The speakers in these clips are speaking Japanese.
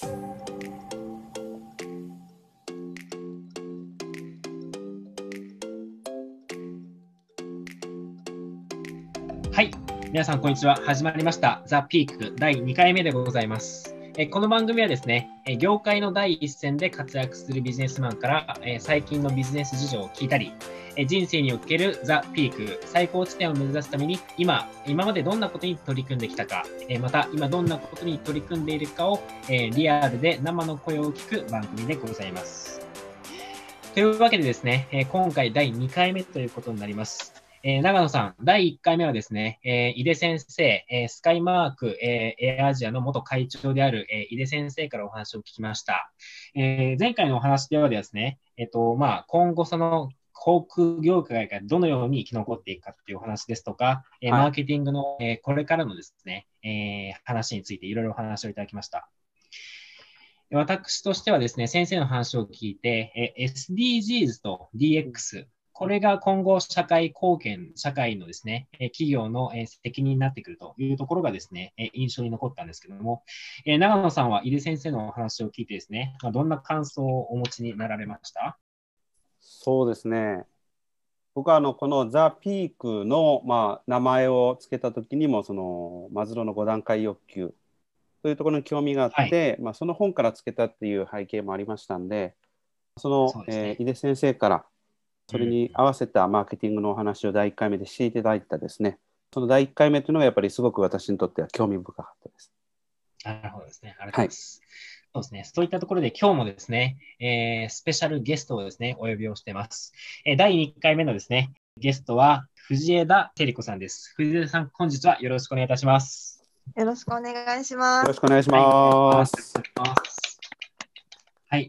はい、皆さんこんにちは。始まりました。ザ・ピーク第2回目でございます。えこの番組はですね、え業界の第一線で活躍するビジネスマンからえ最近のビジネス事情を聞いたり、え人生におけるザ・ピーク、最高地点を目指すために今、今までどんなことに取り組んできたか、えまた今どんなことに取り組んでいるかをえリアルで生の声を聞く番組でございます。というわけでですね、え今回第2回目ということになります。えー長野さん、第1回目はですね、えー井出先生、えースカイマーク、えーエアアジアの元会長である、えー井出先生からお話を聞きました。えー前回のお話ではですね、えっ、と、まあ、今後その航空業界がどのように生き残っていくかっていうお話ですとか、えーはいマーケティングの、えーこれからのですね、えー話についていろいろお話をいただきました。私としてはですね、先生の話を聞いて、えー SDGs と DX、これが今後社会貢献、社会のですね、えー企業のえー責任になってくるというところがですね、えー印象に残ったんですけども、えー長野さんは井出先生のお話を聞いてですね、まあどんな感想をお持ちになられました？そうですね。僕はあのこのザ・ピークの、まあ、名前を付けた時にもそのマズローの5段階欲求というところに興味があって、まあ、その本から付けたっていう背景もありましたんでそのですねえー井出先生からそれに合わせたマーケティングのお話を第1回目でしていただいたですねその第1回目というのがやっぱりすごく私にとっては興味深かったです。なるほどですね。ありがとうございます。そうですね。そういったところで今日もですね、えースペシャルゲストをですね、お呼びをしています。えー第1回目のですね、ゲストは藤枝照子さんです。藤枝さん、本日はよろしくお願いいたします。よろしくお願いします。よろしくお願いします。はい、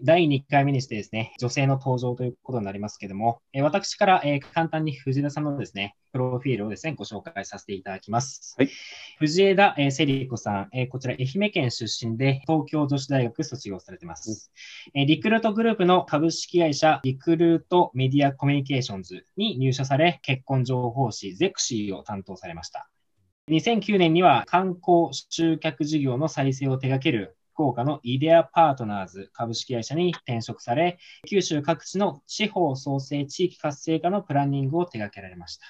第2回目にしてですね、女性の登場ということになりますけれども、えー私から、えー簡単に藤枝さんのですね、プロフィールをですね、ご紹介させていただきます。はい藤枝、えーセリコさん、えーこちら愛媛県出身で東京女子大学卒業されています。えーリクルートグループの株式会社リクルートメディアコミュニケーションズに入社され、結婚情報誌ゼクシーを担当されました。2009年には観光集客事業の再生を手掛ける福岡のイデアパートナーズ株式会社に転職され、九州各地の地方創生地域活性化のプランニングを手掛けられました。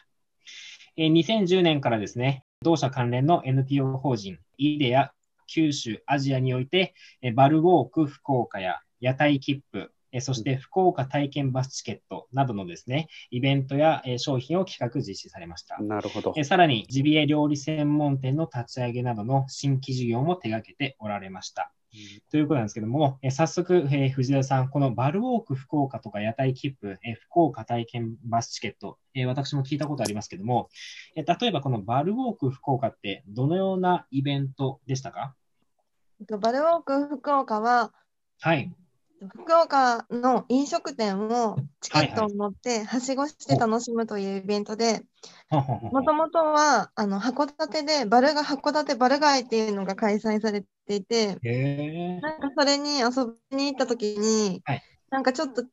2010年からですね、同社関連の NPO 法人イデア九州アジアにおいて、バルウォーク福岡や屋台切符、えーそして福岡体験バスチケットなどのですね、イベントやえー商品を企画実施されました。なるほどえ。ーさらに、ジビエ料理専門店の立ち上げなどの新規事業も手掛けておられました。ということなんですけども、えー早速、えー藤田さん、このバルウォーク福岡とか屋台切符、えー福岡体験バスチケット、えー私も聞いたことありますけども、えー例えばこのバルウォーク福岡ってどのようなイベントでしたか？えっとバルウォーク福岡は、はい。福岡の飲食店をチケットを持ってはしごして楽しむというイベントで、もともとはあの函館でバルが函館バル街っていうのが開催されていて、なんかそれに遊びに行った時に、はい。なんかちょっと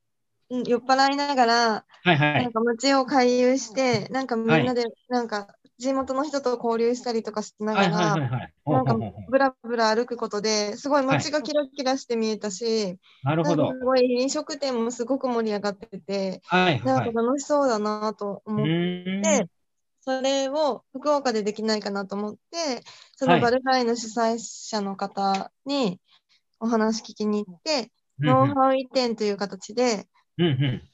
うん酔っ払いながら、はいはい。なんか街を回遊して、なんかみんなで、なんか地元の人と交流したりとかしながはいはいはいら、なんんかぶらぶら歩くことですごい街がキラキラして見えたし、なるほど。すごい飲食店もすごく盛り上がってて、はいはい。なんか楽しそうだなとう思って、それを福岡でできないかなと思って、そはい。のバルハイの主催者の方にお話聞きに行って、うんノウハウ移転という形で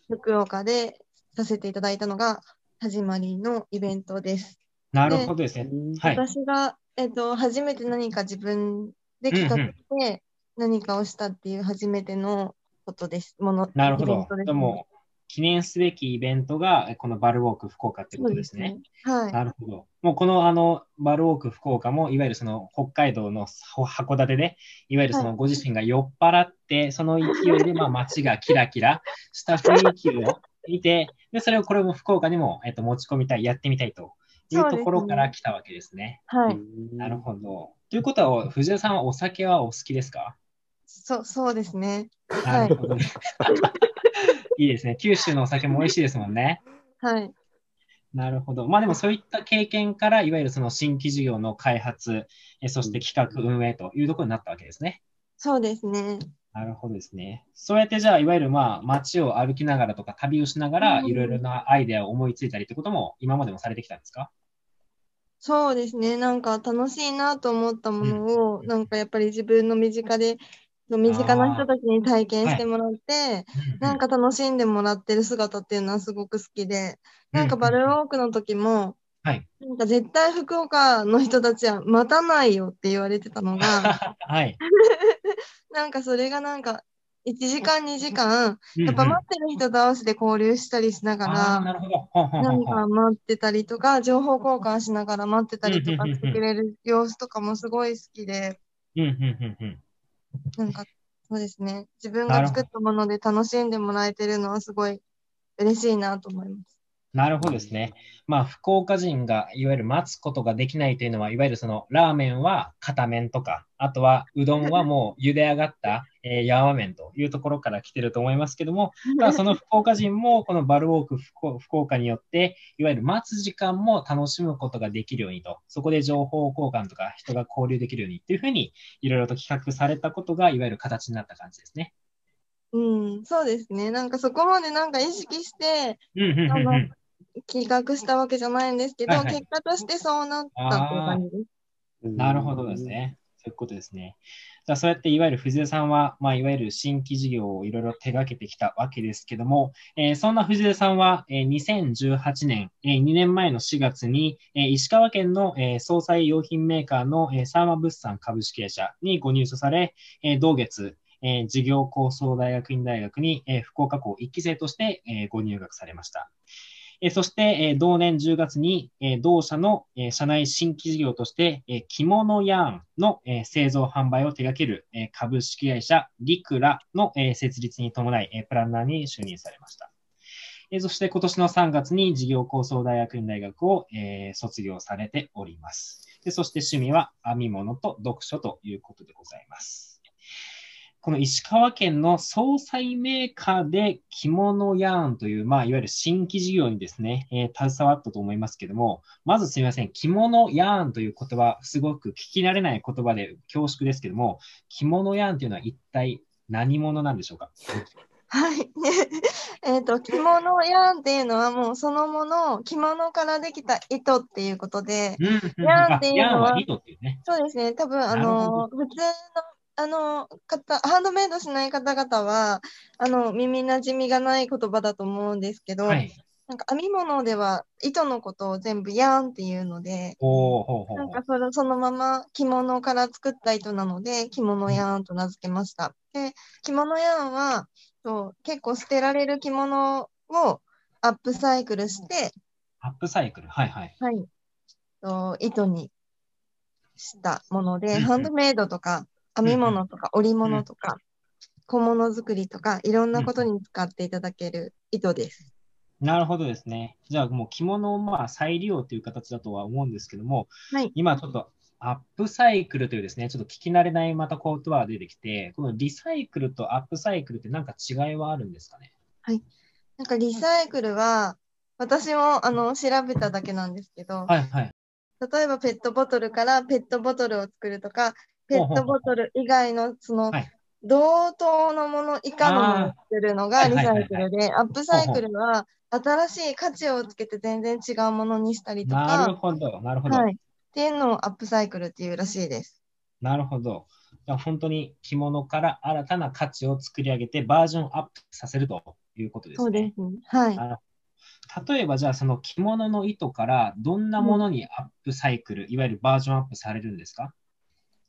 福岡でさせていただいたのが始まりのイベントです。なるほどですね。はい。私が、えっと、初めて何か自分で企画して何かをしたっていう初めてのことです。ものなるほど。ですでも、記念すべきイベントが、このバルウォーク福岡ってことですね。。そうはい。なるほど。もうこのあのバルウォーク福岡も、いわゆるその北海道のほ函館で、いわゆるそのご自身が酔っ払って、その勢いでまあ街がキラキラした雰囲気を見て、でそれをこれも福岡にも、えっと、持ち込みたい、やってみたいというところから来たわけですね。はい。なるほど。ということは、藤田さんはお酒はお好きですか？そそうですね。なるほどね。いいですね。九州のお酒も美味しいですもんね。はい。なるほど。まあでもそういった経験から、いわゆるその新規事業の開発、えそして企画運営というところになったわけですね。そうですね。なるほどですね。そうやってじゃあ、いわゆるまあ街を歩きながらとか旅をしながら、うん。いろいろなアイデアを思いついたりってことも今までもされてきたんですか？そうですね。なんか楽しいなと思ったものを、なんかやっぱり自分の身近で、身近な人たちに体験してもらって、なんか楽しんでもらってる姿っていうのはすごく好きで、なんかバルーンウォークの時も、はい。なんか絶対福岡の人たちは待たないよって言われてたのが、はい。なんかそれがなんか1時間2時間、やっぱ待ってる人同士で交流したりしながら、なんか待ってたりとか、情報交換しながら待ってたりとかしてくれる様子とかもすごい好きで、なんかそうですね、自分が作ったもので楽しんでもらえてるのはすごい嬉しいなと思います。なるほどですね。まあ、福岡人がいわゆる待つことができないというのは、いわゆるそのラーメンは片麺とか、あとはうどんはもう茹で上がった、えー、ヤーマ麺というところから来てると思いますけども、ただその福岡人もこのバルウォーク福福岡によって、いわゆる待つ時間も楽しむことができるようにと、そこで情報交換とか人が交流できるようにっていうふうに、いろいろと企画されたことが、いわゆる形になった感じですね。うん、そうですね。なんかそこまでなんか意識してあのうん企画したわけじゃないんですけど、はいはい結果としてそうなったっていう感じです。なるほどです。ね。そういうことですね。じゃあそうやっていわゆる藤江さんは、まあ、いわゆる新規事業をいろいろ手掛けてきたわけですけども、えーそんな藤江さんは、えー2018年、えー2年前の4月に、えー石川県の、えー総裁用品メーカーの、えーサーマ物産株式会社にご入所され、えー同月、えー事業構想大学院大学に、えー福岡校1期生として、えーご入学されました。えそして、え同年10月に、え同社の、え社内新規事業として、え着物ヤーンの、え製造販売を手掛ける、え株式会社リクラの、え設立に伴い、えプランナーに就任されました。えそして今年の3月に事業構想大学院大学を、え卒業されております。でそして趣味は編み物と読書ということでございます。この石川県の総裁メーカーで着物ヤーンという、まあ、いわゆる新規事業にですね、えー携わったと思いますけども、まずすみません、着物ヤーンという言葉、すごく聞き慣れない言葉で恐縮ですけども、着物ヤーンというのは一体何者なんでしょうか？はい。えっと、着物ヤーンっていうのはもうそのもの、着物からできた糸っていうことで、うんヤーンっていうのは。そうですね、多分あの、普通の、あの、方、ハンドメイドしない方々は、あの、耳馴染みがない言葉だと思うんですけど、はい。なんか編み物では糸のことを全部ヤーンっていうので、なんかそれそのまま着物から作った糸なので、着物ヤーンと名付けました。で、着物ヤーンは、そう結構捨てられる着物をアップサイクルして、アップサイクル？はいはい。はい、と糸にしたもので、うんうんハンドメイドとか編み物とか織物とか、小物作りとかいろんなことに使っていただける糸です。なるほどですね。じゃあもう着物をまあ再利用という形だとは思うんですけども、はい今ちょっとアップサイクルというですね、ちょっと聞き慣れないまた言葉が出てきて、このリサイクルとアップサイクルって何か違いはあるんですかね？なんかリサイクルは、私もあの調べただけなんですけど、はいはい。例えばペットボトルからペットボトルを作るとか、ペットボトル以外のそのはい同等のもの以下のものを作るのがリサイクルで、アップサイクルは新しい価値をつけて全然違うものにしたりとなるか、ほど、なるほど。はい。っていうのをアップサイクルっていうらしいです。なるほど。じゃあ本当に着物から新たな価値を作り上げてバージョンアップさせるということですね。そうですね。はい。あ例えばじゃあその着物の糸からどんなものにアップサイクル、いわゆるバージョンアップされるんですか？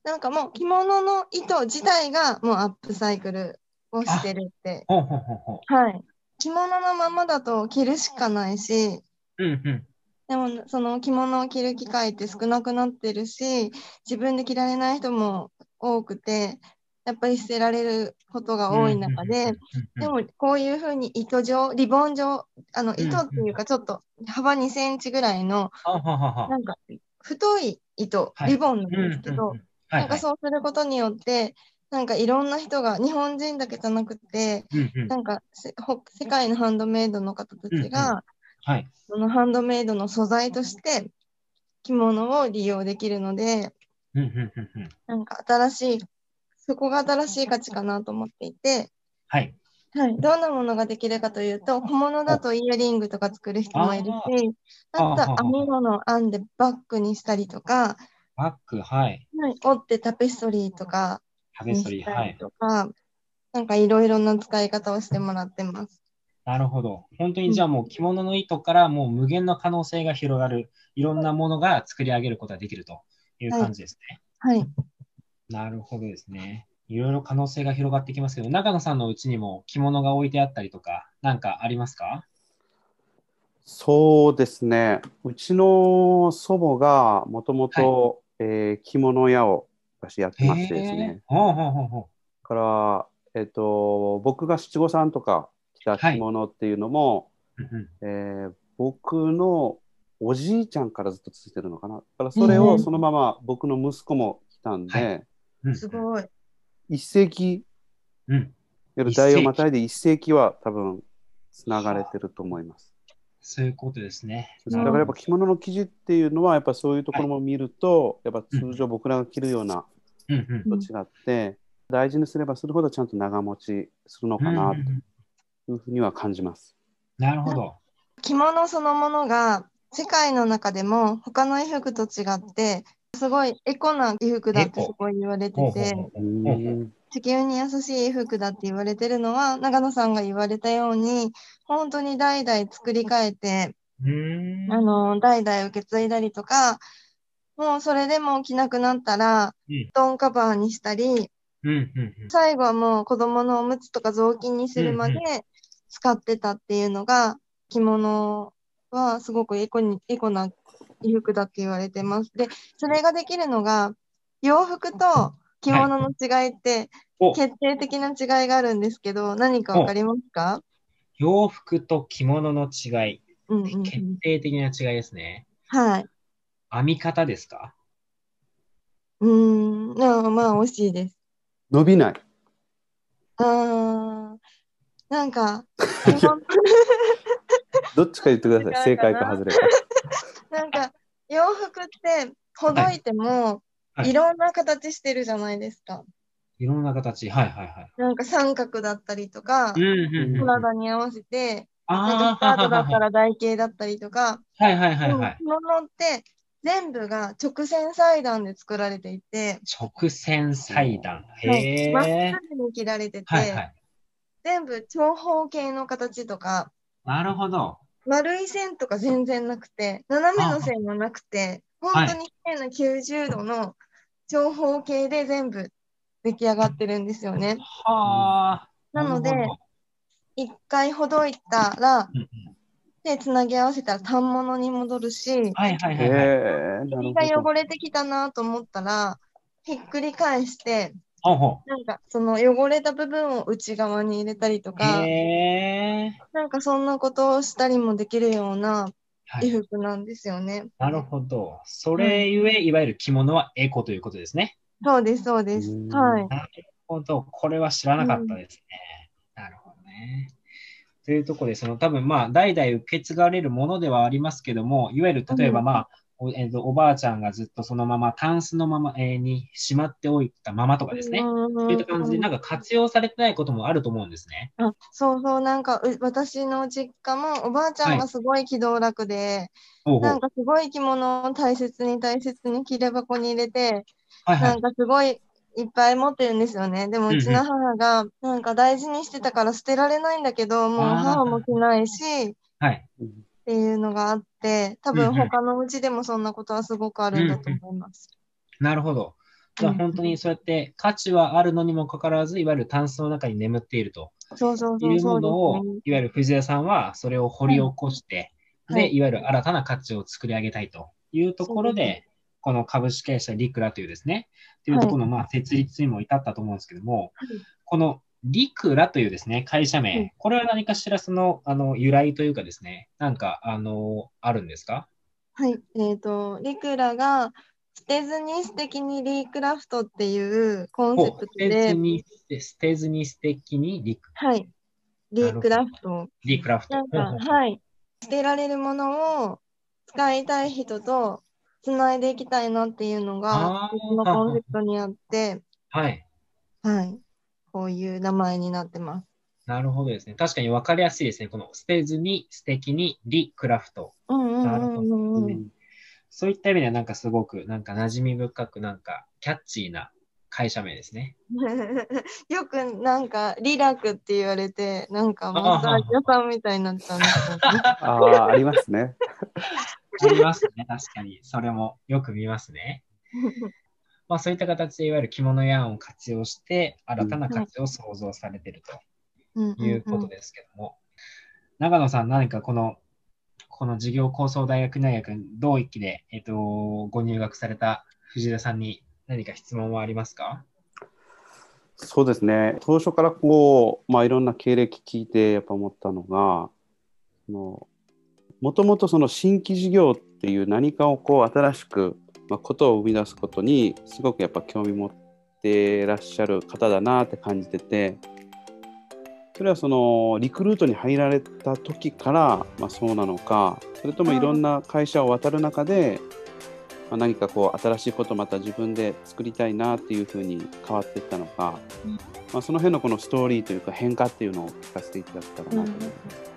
なんかもう着物の糸自体がもうアップサイクルをしてるって。ほうほうほうほはい。着物のままだと着るしかないし、う。うんうん。でもその着物を着る機会って少なくなってるし、自分で着られない人も多くて、やっぱり捨てられることが多い中で、でもこういうふうに糸状、リボン状、あの糸っていうかちょっと幅2センチぐらいの、なんか太い糸、はいリボンなんですけど、はないんかそうすることによって、なんかいろんな人が、日本人だけじゃなくて、うんうん。なんかせほ世界のハンドメイドの方たちが、はい。そのハンドメイドの素材として着物を利用できるので、うんうんうんうん。なんか新しいそこが新しい価値かなと思っていて、はい。はい。どんなものができるかというと、小物だとイヤリングとか作る人もいるし、あとは編み物を編んでバッグにしたりとか、バッグ、はい。はい、折ってタペストリーとかタペストリー、はい。とか、なんかいろいろな使い方をしてもらってます。なるほど。本当にじゃあもう着物の糸からもう無限の可能性が広がる、いろんなものが作り上げることができるという感じですね。はい。なるほどですね。いろいろ可能性が広がってきますけど、長野さんのうちにも着物が置いてあったりとか、なんかありますか？そうですね。うちの祖母がもともとえー着物屋を私やってましてですね。ほうほうほうほだから、えっ、と、僕が七五三とか着た着物っていうのも、う。うんえー僕のおじいちゃんからずっと続いてるのかな。だからそれをそのまま僕の息子も着たんで、すごい。一世紀、うん。いわゆる代をまたいで一世紀は多分つながれてると思います。そういうことですね。だからやっぱ着物の生地っていうのはやっぱそういうところも見ると、やっぱ通常僕らが着るようなうんうんと違って、大事にすればするほどちゃんと長持ちするのかなというふうには感じます。なるほど。着物そのものが世界の中でも他の衣服と違って、すごいエコな衣服だってすごい言われてて、地球に優しい衣服だって言われてるのは、長野さんが言われたように、本当に代々作り変えて、あの、代々受け継いだりとか、もうそれでも着なくなったら、うん。布団カバーにしたり、うんうんうん。最後はもう子供のおむつとか雑巾にするまでうん。使ってたっていうのが、着物はすごくエコに、エコな衣服だって言われてます。で、それができるのが、洋服と着物の違いってお決定的な違いがあるんですけど、何かわかりますか？洋服と着物の違い、うんうんうん決定的な違いですね。はい。編み方ですか？うーん、なまあ惜しいです。伸びない。あー、なんか、どっちか言ってください。正解か外れか。なんか、洋服って、ほどいても、はいいろんな形してるじゃないですか。いろんな形。はいはいはい。なんか三角だったりとかうん、うんうん。体に合わせて、なんかあスカートだったあ、ら台形だったりとか、はいはいはいはい。着物って全部が直線裁断で作られていて、直線裁断。はいまっへえ。すぐに切られてて、はいはい。全部長方形の形とか、なるほど。丸い線とか全然なくて、斜めの線もなくて、本当に綺麗な90度の長方形で全部出来上がってるんですよね。はあ。なのでるほど一回ほどいたら、で、つなぎ合わせたら反物に戻るし、はいはいへはい首。が汚れてきたなと思ったら、ひっくり返して、なんかその汚れた部分を内側に入れたりとう。か。なんかそんなことをしたりもできるようなはい。衣服なんですよね。なるほど。それゆえ、いわゆる着物はエコということですね。そうです、そうです。うんはい。なるほど。これは知らなかったですね。なるほどね。というところで、その多分まあ、代々受け継がれるものではありますけども、いわゆる例えばうんまあ、おえーとおばあちゃんがずっとそのまま、タンスのまま、えーにしまっておいたままとかですね。そういった感じで、なんか活用されてないこともあると思うんですね。あそうそう、なんかう私の実家もおばあちゃんがすごい気道楽で、ほうほうなんかすごい着物を大切に大切に切れ箱に入れて、はいはないん。かすごいいっぱい持ってるんですよね。でもうちの母がなんか大事にしてたから捨てられないんだけど、もう母も着ないし、っはい。ていうのがあって、多分うんうん。他のうちでもそんなことはすごくあるんだと思います。なるほど。じゃあうん。本当にそうやって価値はあるのにもかかわらず、いわゆるタンスの中に眠っていると。そうそういそうものを。いわゆる藤田さんはそれを掘り起こして、はい。で、いわゆる新たな価値を作り上げたいというところで、この株式会社リクラというですね、というところのまあ設立にも至ったと思うんですけども、はい。このリクラというですね、会社名、はいこれは何かしらその、あの、由来というかですね、なんか、あの、あるんですか？はい。えっ、と、リクラが捨てずに素敵にリークラフトっていうコンセプトお捨てずで、に、捨てずに素敵にリクはい。リークラフト。リクラフト。なんか、はい。捨てられるものを使いたい人とつないでいきたいなっていうのが、このコンセプトにあって、はい。はい、こういう名前になってます。なるほどですね。確かに分かりやすいですね。この捨てずに素敵にリクラフト。なるほど、ね。そういった意味ではなんかすごくなんか馴染み深くなんかキャッチーな会社名ですね。よくなんかリラクって言われて、なんかマッサージ屋さんみたいになったんですよ、ね。ああ、ありますね。ありますね、確かに。それもよく見ますね。まあそういった形でいわゆる着物やんを活用して新たな価値を創造されているということですけども、長野さん何かこのこの事業構想大学大学同一期で、えっと、ご入学された藤田さんに何か質問はありますか？そうですね。当初からこう、まあ、いろんな経歴聞いてやっぱ思ったのがもともとその新規事業っていう何かをこう新しく、まあ、ことを生み出すことにすごくやっぱ興味持ってらっしゃる方だなって感じててそれはそのリクルートに入られた時から、まあ、そうなのかそれともいろんな会社を渡る中で、まあ、何かこう新しいことをまた自分で作りたいなっていうふうに変わっていったのか、まあ、その辺のこのストーリーというか変化っていうのを聞かせていただけたらなと。思います。